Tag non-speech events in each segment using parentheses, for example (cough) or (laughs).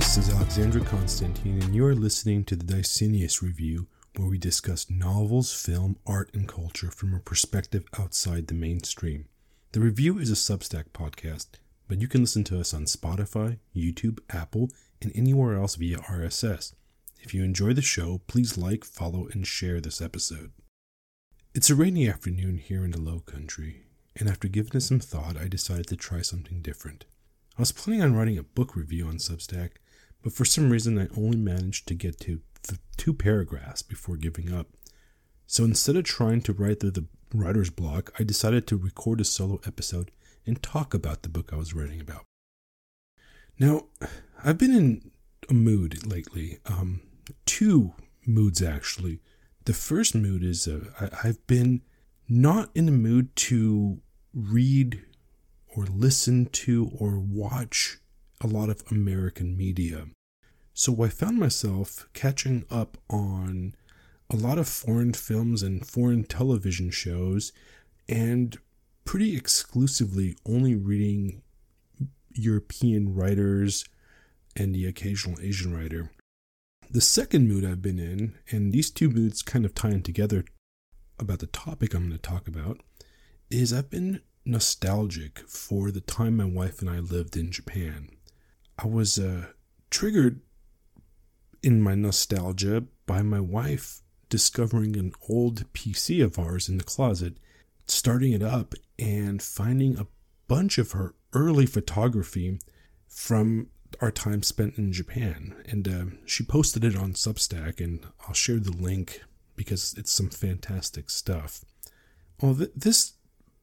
This is Alexandra Constantine, and you are listening to the Deceneus Review, where we discuss novels, film, art, and culture from a perspective outside the mainstream. The review is a Substack podcast, but you can listen to us on Spotify, YouTube, Apple, and anywhere else via RSS. If you enjoy the show, please like, follow, and share this episode. It's a rainy afternoon here in the Low Country, and after giving it some thought, I decided to try something different. I was planning on writing a book review on Substack, but for some reason I only managed to get to two paragraphs before giving up. So instead of trying to write through the writer's block, I decided to record a solo episode and talk about the book I was writing about. Now, I've been in a mood lately, um, two moods actually. The first mood is uh, I, I've been not in the mood to read or listen to or watch a lot of American media. So I found myself catching up on a lot of foreign films and foreign television shows and pretty exclusively only reading European writers and the occasional Asian writer. The second mood I've been in, and these two moods kind of tie in together about the topic I'm going to talk about, is I've been nostalgic for the time my wife and I lived in Japan. I was uh, triggered in my nostalgia by my wife discovering an old PC of ours in the closet, starting it up, and finding a bunch of her early photography from our time spent in Japan. And uh, she posted it on Substack, and I'll share the link because it's some fantastic stuff. Well, th- this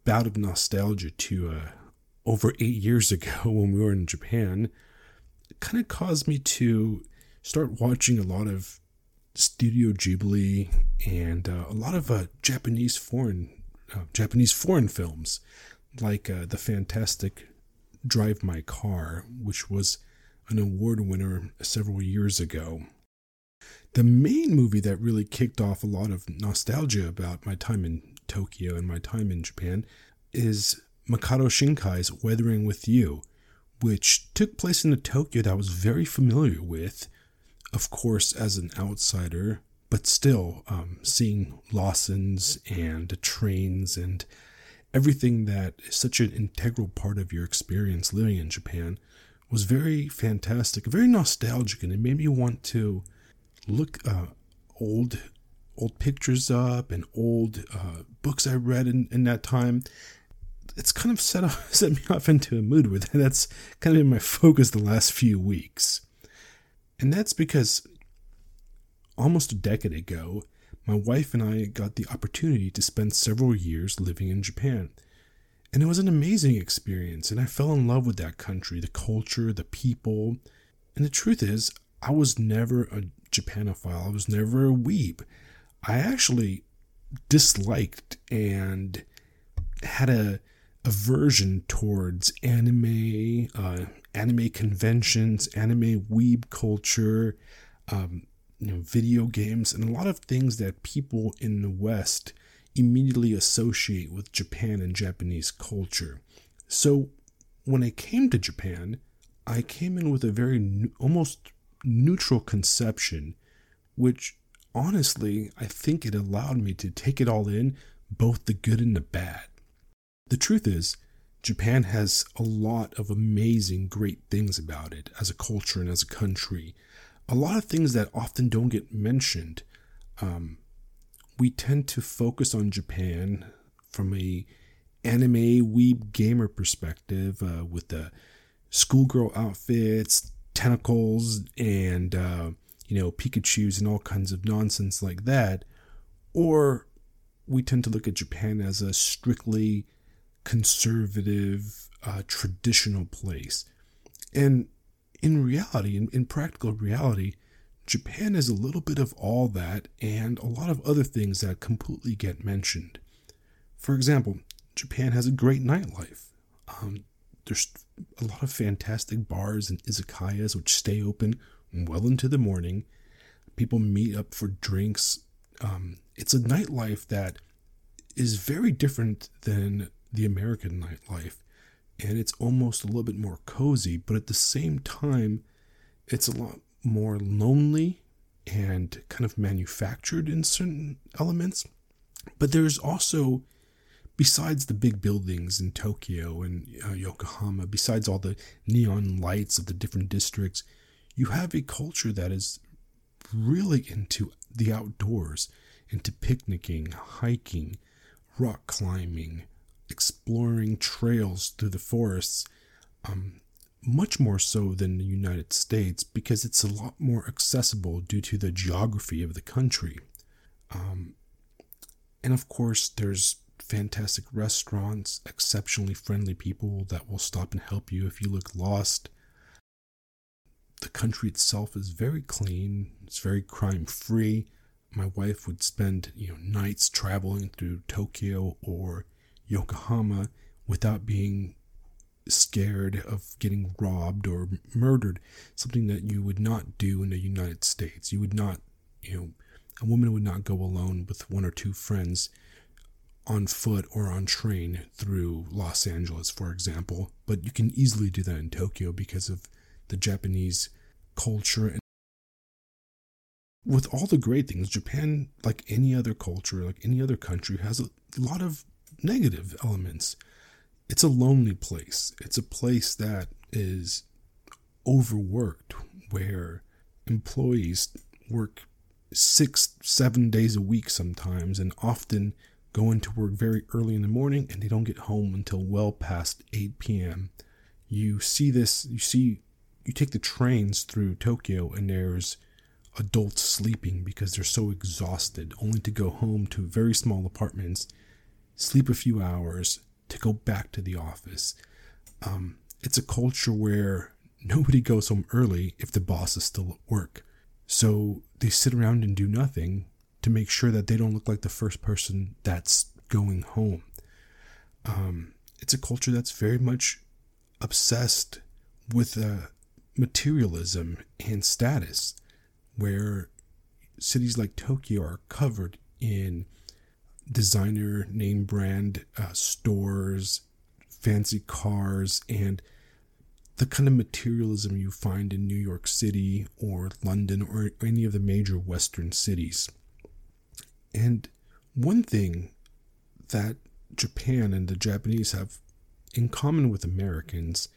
bout of nostalgia to uh, over eight years ago (laughs) when we were in Japan kind of caused me to start watching a lot of Studio Ghibli and uh, a lot of uh, Japanese foreign uh, Japanese foreign films, like uh, the fantastic Drive My Car, which was an award winner several years ago. The main movie that really kicked off a lot of nostalgia about my time in Tokyo and my time in Japan is Makoto Shinkai's Weathering with You, which took place in a Tokyo that I was very familiar with, of course, as an outsider, but still um, seeing Lawson's and trains and everything that is such an integral part of your experience living in Japan was very fantastic, very nostalgic, and it made me want to look uh, old old pictures up and old uh, books I read in, in that time. It's kind of set, (laughs) set me off into a mood where. That's kind of been my focus the last few weeks. And that's because almost a decade ago, my wife and I got the opportunity to spend several years living in Japan. And it was an amazing experience, and I fell in love with that country, the culture, the people. And the truth is, I was never a Japanophile, I was never a weeb. I actually disliked and had a aversion towards anime, uh, anime conventions, anime weeb culture, um, you know, video games, and a lot of things that people in the West immediately associate with Japan and Japanese culture. So when I came to Japan, I came in with a very almost neutral conception, which honestly, I think it allowed me to take it all in, both the good and the bad. The truth is, Japan has a lot of amazing, great things about it as a culture and as a country. A lot of things that often don't get mentioned. Um, we tend to focus on Japan from a anime weeb gamer perspective uh, with the schoolgirl outfits, tentacles, and uh, you know, Pikachu's and all kinds of nonsense like that. Or we tend to look at Japan as a strictly conservative, uh, traditional place. And in reality, in, in practical reality, Japan is a little bit of all that and a lot of other things that completely get mentioned. For example, Japan has a great nightlife. Um, there's a lot of fantastic bars and izakayas which stay open well into the morning. People meet up for drinks. Um, it's a nightlife that is very different than the American nightlife. And it's almost a little bit more cozy, but at the same time, it's a lot more lonely and kind of manufactured in certain elements. But there's also, besides the big buildings in Tokyo and uh, Yokohama, besides all the neon lights of the different districts, you have a culture that is really into the outdoors, into picnicking, hiking, rock climbing, exploring trails through the forests. Um, much more so than the United States because it's a lot more accessible due to the geography of the country. Um, and of course, there's fantastic restaurants, exceptionally friendly people that will stop and help you if you look lost. The country itself is very clean, it's very crime free. My wife would spend, you know, nights traveling through Tokyo or Yokohama without being scared of getting robbed or murdered, something that you would not do in the United States. You would not, you know, a woman would not go alone with one or two friends on foot or on train through Los Angeles, for example. But you can easily do that in Tokyo because of the Japanese culture. And with all the great things, Japan, like any other culture, like any other country, has a lot of negative elements it's a lonely place. It's a place that is overworked, where employees work six, seven days a week sometimes, and often go into work very early in the morning and they don't get home until well past 8 p.m. You see this, you see, you take the trains through Tokyo and there's adults sleeping because they're so exhausted, only to go home to very small apartments, sleep a few hours, to go back to the office. Um, it's a culture where nobody goes home early if the boss is still at work. So they sit around and do nothing to make sure that they don't look like the first person that's going home. Um, it's a culture that's very much obsessed with uh, materialism and status, where cities like Tokyo are covered in designer name brand uh, stores, fancy cars, and the kind of materialism you find in New York City or London or any of the major Western cities. And one thing that Japan and the Japanese have in common with Americans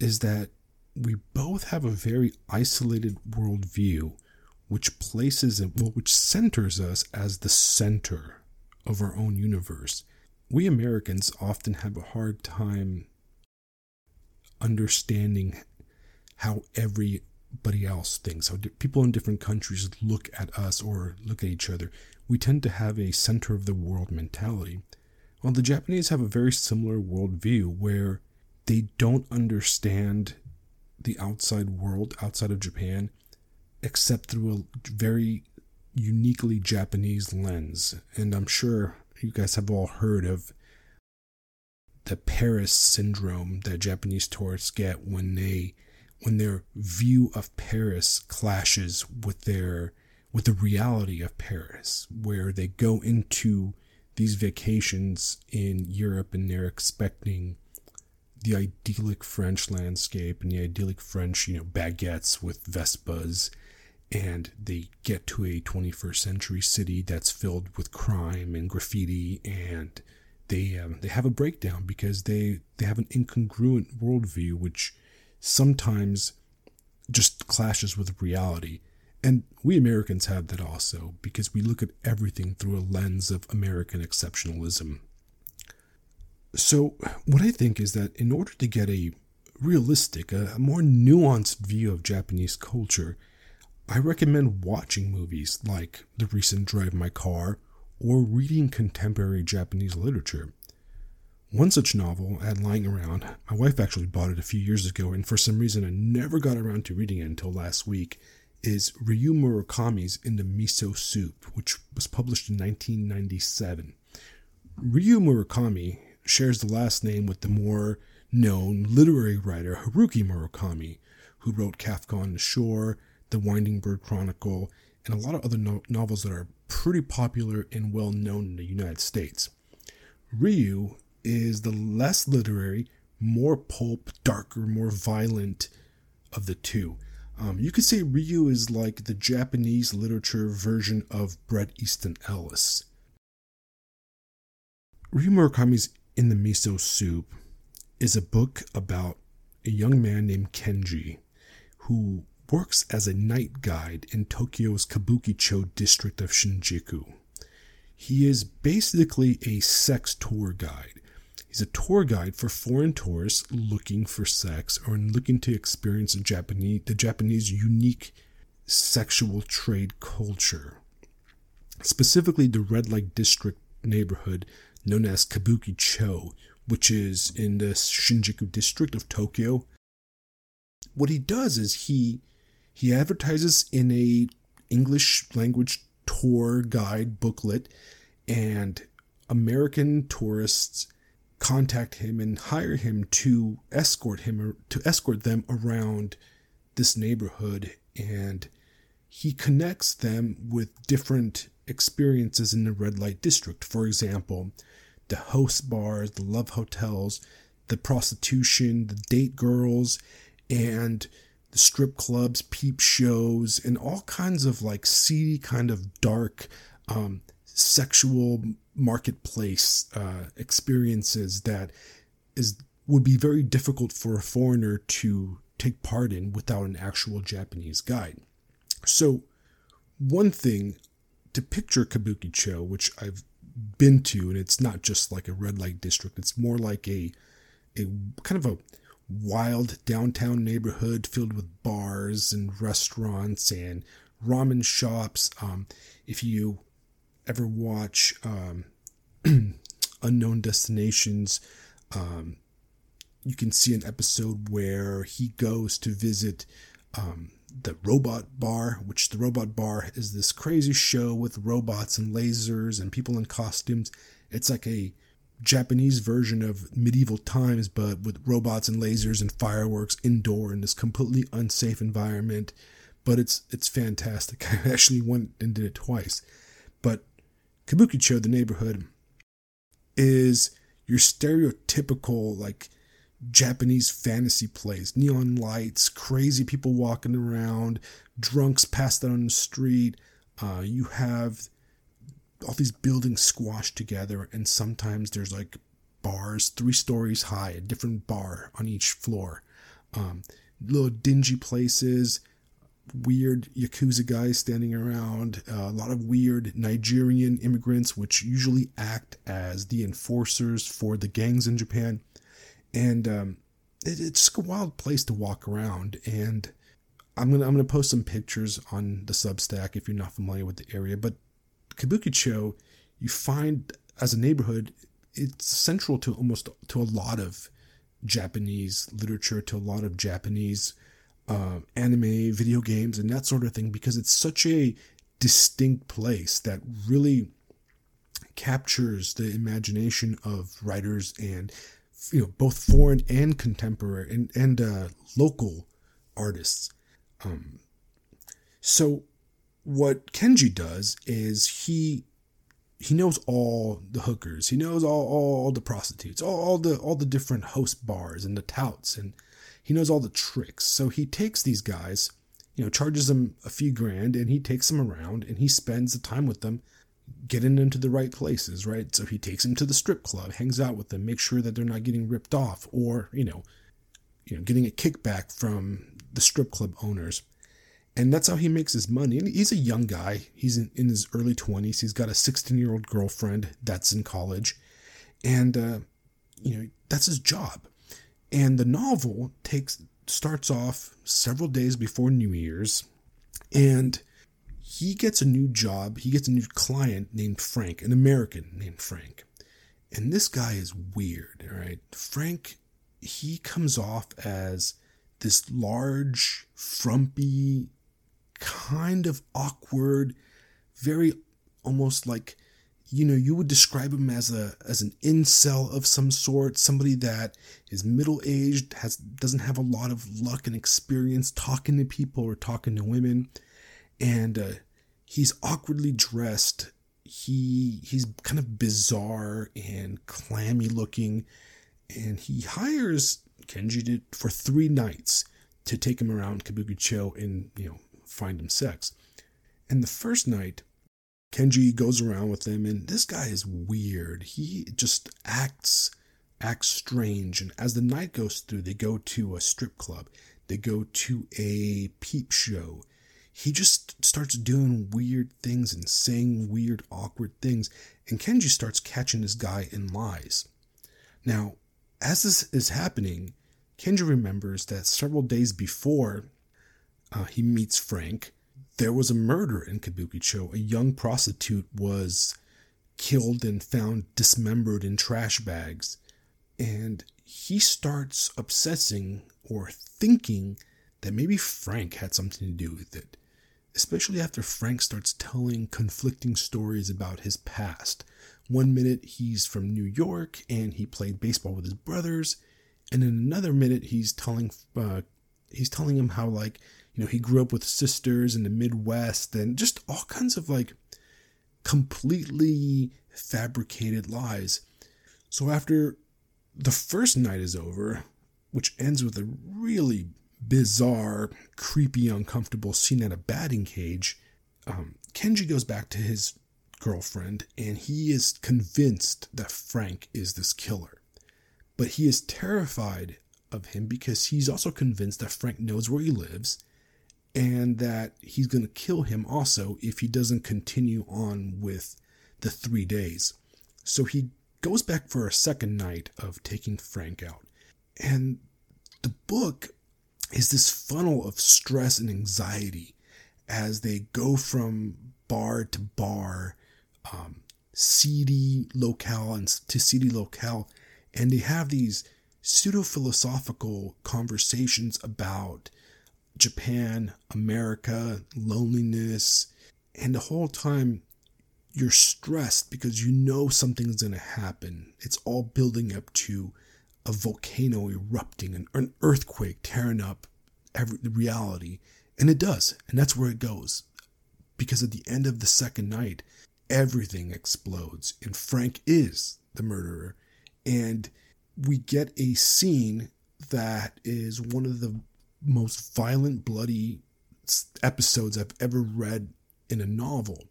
is that we both have a very isolated worldview which places well, which centers us as the center of our own universe. We Americans often have a hard time understanding how everybody else thinks, how people in different countries look at us or look at each other. We tend to have a center of the world mentality. Well, the Japanese have a very similar worldview where they don't understand the outside world outside of Japan except through a very uniquely Japanese lens. And I'm sure you guys have all heard of the Paris syndrome that Japanese tourists get when they when their view of Paris clashes with their with the reality of Paris, where they go into these vacations in Europe and they're expecting the idyllic French landscape and the idyllic French, you know, baguettes with Vespas and they get to a 21st century city that's filled with crime and graffiti and they um, they have a breakdown because they they have an incongruent worldview which sometimes just clashes with reality and we Americans have that also because we look at everything through a lens of American exceptionalism. So, what I think is that in order to get a realistic, a more nuanced view of Japanese culture, I recommend watching movies like the recent Drive My Car or reading contemporary Japanese literature. One such novel I had lying around, my wife actually bought it a few years ago, and for some reason I never got around to reading it until last week, is Ryu Murakami's In the Miso Soup, which was published in 1997. Ryu Murakami shares the last name with the more known literary writer Haruki Murakami, who wrote Kafka on the Shore the Winding Bird Chronicle, and a lot of other no- novels that are pretty popular and well known in the United States. Ryu is the less literary, more pulp, darker, more violent of the two. Um, you could say Ryu is like the Japanese literature version of Bret Easton Ellis. Ryu Murakami's In the Miso Soup is a book about a young man named Kenji who works as a night guide in Tokyo's Kabukicho district of Shinjuku. He is basically a sex tour guide. He's a tour guide for foreign tourists looking for sex or looking to experience Japanese, the Japanese unique sexual trade culture. Specifically, the red light district neighborhood known as Kabukicho, which is in the Shinjuku district of Tokyo. What he does is he he advertises in a English language tour guide booklet and American tourists contact him and hire him to escort him to escort them around this neighborhood and he connects them with different experiences in the red light district. For example the host bars the love hotels the prostitution the date girls and the strip clubs peep shows and all kinds of like seedy kind of dark um, sexual marketplace uh, experiences that is would be very difficult for a foreigner to take part in without an actual Japanese guide. So, one thing to picture Kabukicho, which I've been to, and it's not just like a red light district; it's more like a a kind of a wild downtown neighborhood filled with bars and restaurants and ramen shops. Um, if you ever watch um, (clears throat) Unknown Destinations, um, you can see an episode where he goes to visit um, the robot bar, which the robot bar is this crazy show with robots and lasers and people in costumes. It's like a Japanese version of medieval times, but with robots and lasers and fireworks indoor in this completely unsafe environment. But it's it's fantastic. (laughs) I actually went and did it twice. But Kabukicho, the neighborhood, is your stereotypical like Japanese fantasy place. Neon lights, crazy people walking around, drunks passed out on the street. Uh, you have all these buildings squashed together, and sometimes there's like bars three stories high, a different bar on each floor. Um, little dingy places, weird yakuza guys standing around, uh, a lot of weird Nigerian immigrants, which usually act as the enforcers for the gangs in Japan, and um, it, it's just a wild place to walk around. And I'm gonna I'm gonna post some pictures on the Substack if you're not familiar with the area. But Kabukicho, you find as a neighborhood, it's central to almost to a lot of Japanese literature, to a lot of Japanese uh, anime, video games, and that sort of thing because it's such a distinct place that really captures the imagination of writers and you know both foreign and contemporary and and uh, local artists. Um, so what Kenji does is he he knows all the hookers, he knows all all the prostitutes, all, all the all the different host bars and the touts and he knows all the tricks. So he takes these guys, you know, charges them a few grand and he takes them around and he spends the time with them getting them to the right places, right? So he takes them to the strip club, hangs out with them, makes sure that they're not getting ripped off or, you know, you know, getting a kickback from the strip club owners. And that's how he makes his money. And he's a young guy. He's in, in his early 20s. He's got a 16 year old girlfriend that's in college. And, uh, you know, that's his job. And the novel takes starts off several days before New Year's, and he gets a new job. He gets a new client named Frank, an American named Frank. And this guy is weird, all right? Frank, he comes off as this large, frumpy, kind of awkward, very almost like you know you would describe him as a as an incel of some sort somebody that is middle aged has doesn't have a lot of luck and experience talking to people or talking to women. And uh, he's awkwardly dressed. He he's kind of bizarre and clammy looking. And he hires Kenji to, for three nights to take him around Kabukicho and, you know, find him sex. And the first night, Kenji goes around with him, and this guy is weird. He just acts acts strange. And as the night goes through, they go to a strip club, they go to a peep show. He just starts doing weird things and saying weird, awkward things. And Kenji starts catching this guy in lies. Now, as this is happening, Kenji remembers that several days before uh, he meets Frank, there was a murder in Kabukicho. A young prostitute was killed and found dismembered in trash bags. And he starts obsessing or thinking that maybe Frank had something to do with it, especially after Frank starts telling conflicting stories about his past. One minute he's from New York and he played baseball with his brothers, and in another minute he's telling uh, he's telling him how like you know he grew up with sisters in the Midwest and just all kinds of like completely fabricated lies. So after the first night is over, which ends with a really bizarre, creepy, uncomfortable scene at a batting cage, um, Kenji goes back to his girlfriend and he is convinced that Frank is this killer. But he is terrified of him because he's also convinced that Frank knows where he lives and that he's going to kill him also if he doesn't continue on with the three days. So he goes back for a second night of taking Frank out. And the book is this funnel of stress and anxiety as they go from bar to bar, um, seedy locale and to seedy locale, and they have these pseudo philosophical conversations about Japan, America, loneliness, and the whole time you're stressed because you know something's going to happen. It's all building up to a volcano erupting, an, an earthquake tearing up every reality, and it does, and that's where it goes. Because at the end of the second night, everything explodes, and Frank is the murderer, and we get a scene that is one of the most violent, bloody episodes I've ever read in a novel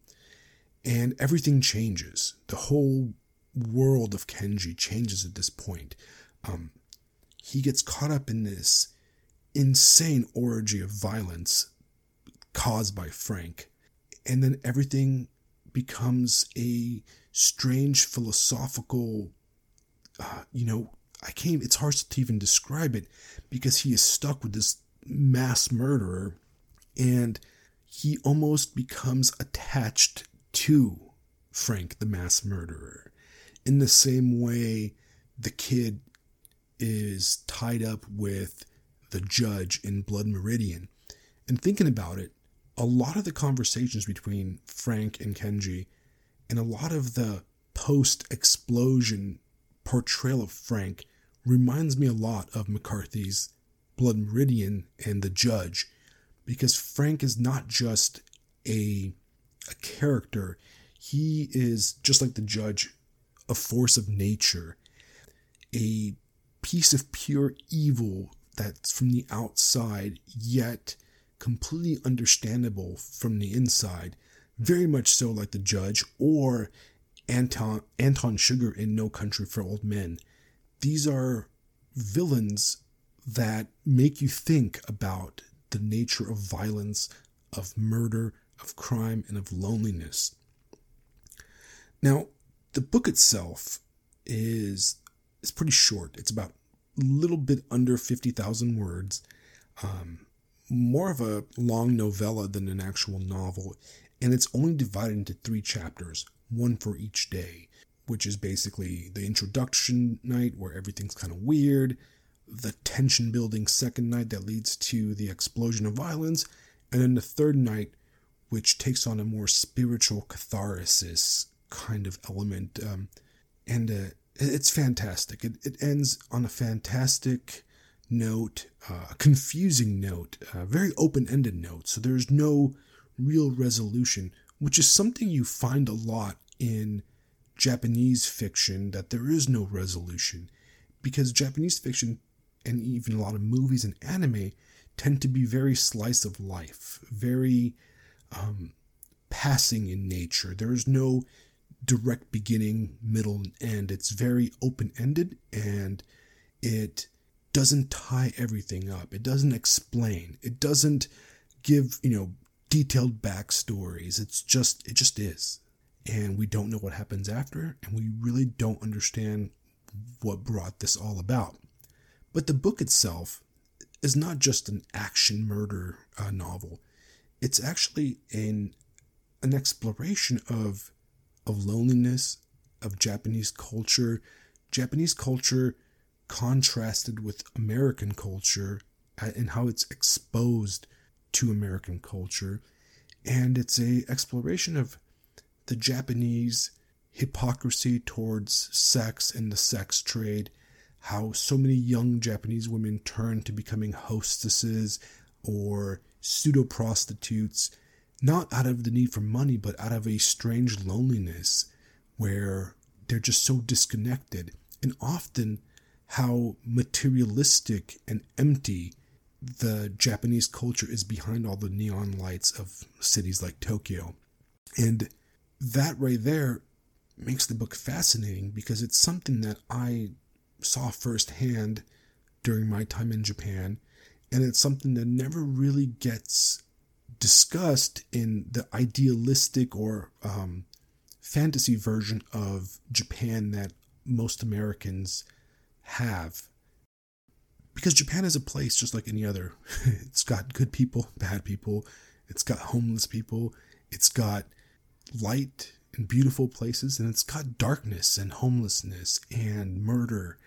and everything changes. The whole world of Kenji changes at this point. Um, he gets caught up in this insane orgy of violence caused by Frank, and then everything becomes a strange philosophical. Uh, you know, I can't. It's hard to even describe it because he is stuck with this mass murderer, and he almost becomes attached to Frank the mass murderer. In the same way, the kid is tied up with the judge in Blood Meridian. And thinking about it, a lot of the conversations between Frank and Kenji and a lot of the post explosion portrayal of Frank reminds me a lot of McCarthy's Blood Meridian and the Judge because Frank is not just a a character. He is just like the judge, a force of nature, a piece of pure evil that's from the outside, yet completely understandable from the inside. Very much so like the judge or Anton Anton Chigurh in No Country for Old Men. These are villains that make you think about the nature of violence, of murder, of crime, and of loneliness. Now, the book itself is is pretty short. It's about a little bit under 50,000 words. Um, more of a long novella than an actual novel, and it's only divided into three chapters, one for each day, which is basically the introduction night where everything's kind of weird, the tension building second night that leads to the explosion of violence, and then the third night which takes on a more spiritual catharsis kind of element. Um, and uh, it's fantastic. It, it ends on a fantastic note, uh, a confusing note, a very open ended note. So there's no real resolution, which is something you find a lot in Japanese fiction that there is no resolution. Because Japanese fiction and even a lot of movies and anime tend to be very slice of life, very um, passing in nature. There is no direct beginning, middle, and end. It's very open ended and it doesn't tie everything up. It doesn't explain. It doesn't give, you know, detailed backstories. It's just, it just is. And we don't know what happens after, and we really don't understand what brought this all about. But the book itself is not just an action murder uh, novel. It's actually an an exploration of of loneliness, of Japanese culture, Japanese culture contrasted with American culture uh, and how it's exposed to American culture. And it's a exploration of the Japanese hypocrisy towards sex and the sex trade, how so many young Japanese women turn to becoming hostesses or pseudo prostitutes not out of the need for money, but out of a strange loneliness where they're just so disconnected. And often, how materialistic and empty the Japanese culture is behind all the neon lights of cities like Tokyo. And that right there makes the book fascinating because it's something that I saw firsthand during my time in Japan. And it's something that never really gets discussed in the idealistic or um, fantasy version of Japan that most Americans have. Because Japan is a place just like any other. (laughs) it's got good people, bad people, it's got homeless people, it's got light and beautiful places, and it's got darkness and homelessness and murder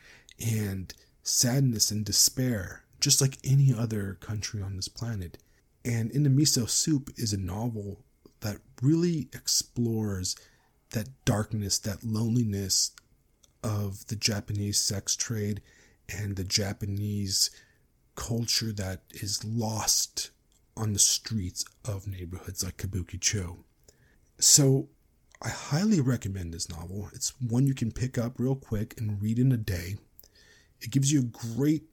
and sadness and despair, just like any other country on this planet. And In the Miso Soup is a novel that really explores that darkness, that loneliness of the Japanese sex trade and the Japanese culture that is lost on the streets of neighborhoods like Kabukicho. So I highly recommend this novel. It's one you can pick up real quick and read in a day. It gives you a great,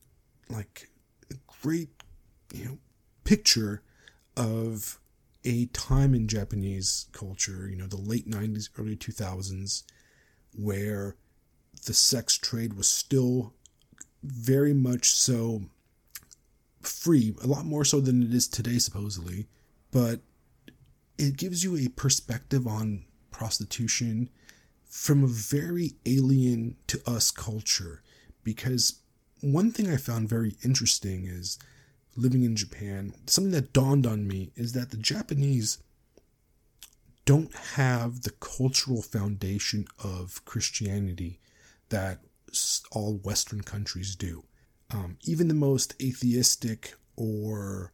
like, a great, you know, picture of a time in Japanese culture, you know, the late 90s, early 2000s, where the sex trade was still very much so free, a lot more so than it is today, supposedly. But it gives you a perspective on prostitution from a very alien to us culture. Because one thing I found very interesting is living in Japan, something that dawned on me is that the Japanese don't have the cultural foundation of Christianity that all Western countries do. Um, even the most atheistic or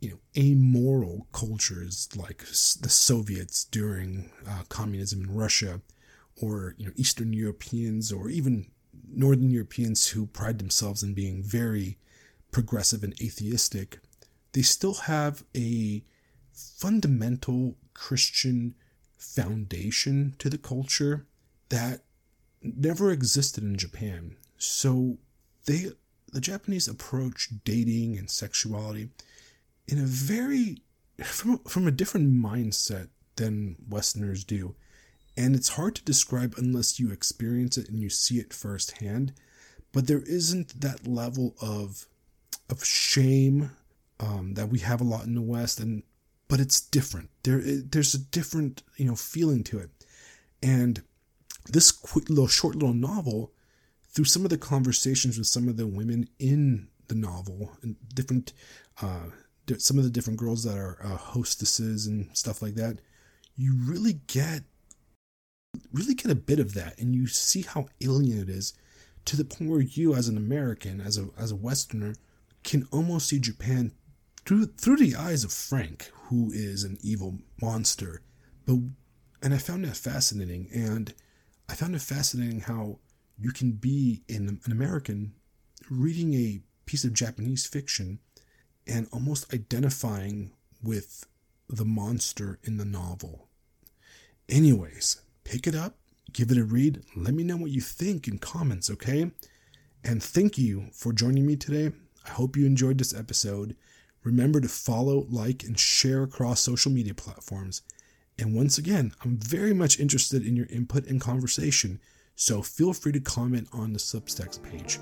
you know amoral cultures like the Soviets during uh, communism in Russia, or you know Eastern Europeans, or even Northern Europeans who pride themselves in being very progressive and atheistic, they still have a fundamental Christian foundation to the culture that never existed in Japan. So they the Japanese approach dating and sexuality in a very from, from a different mindset than Westerners do. And it's hard to describe unless you experience it and you see it firsthand. But there isn't that level of of shame um, that we have a lot in the West, and but it's different. There, there's a different you know feeling to it, and this quick little short little novel, through some of the conversations with some of the women in the novel and different, uh, some of the different girls that are uh, hostesses and stuff like that, you really get really get a bit of that, and you see how alien it is to the point where you, as an American, as a as a Westerner, can almost see Japan through through the eyes of Frank, who is an evil monster. But and I found that fascinating, and I found it fascinating how you can be in an American reading a piece of Japanese fiction and almost identifying with the monster in the novel. Anyways, pick it up, give it a read, let me know what you think in comments, okay? And thank you for joining me today. I hope you enjoyed this episode. Remember to follow, like, and share across social media platforms. And once again, I'm very much interested in your input and conversation, so feel free to comment on the Substacks page.